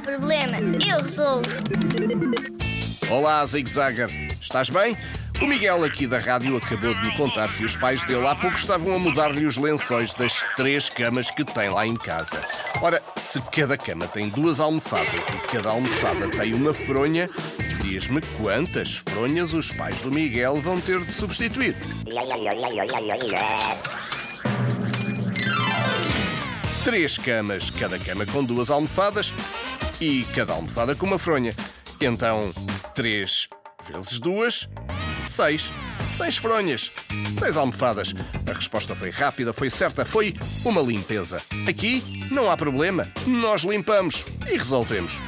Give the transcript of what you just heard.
problema, eu resolvo. Olá, Zig Zagger. Estás bem? O Miguel aqui da rádio acabou de me contar que os pais dele há pouco estavam a mudar-lhe os lençóis das três camas que tem lá em casa. Ora, se cada cama tem duas almofadas e cada almofada tem uma fronha, diz-me quantas fronhas os pais do Miguel vão ter de substituir. Três camas, cada cama com duas almofadas e cada almofada com uma fronha. Então, três vezes duas, seis. Seis fronhas, seis almofadas. A resposta foi rápida, foi certa, foi uma limpeza. Aqui não há problema. Nós limpamos e resolvemos.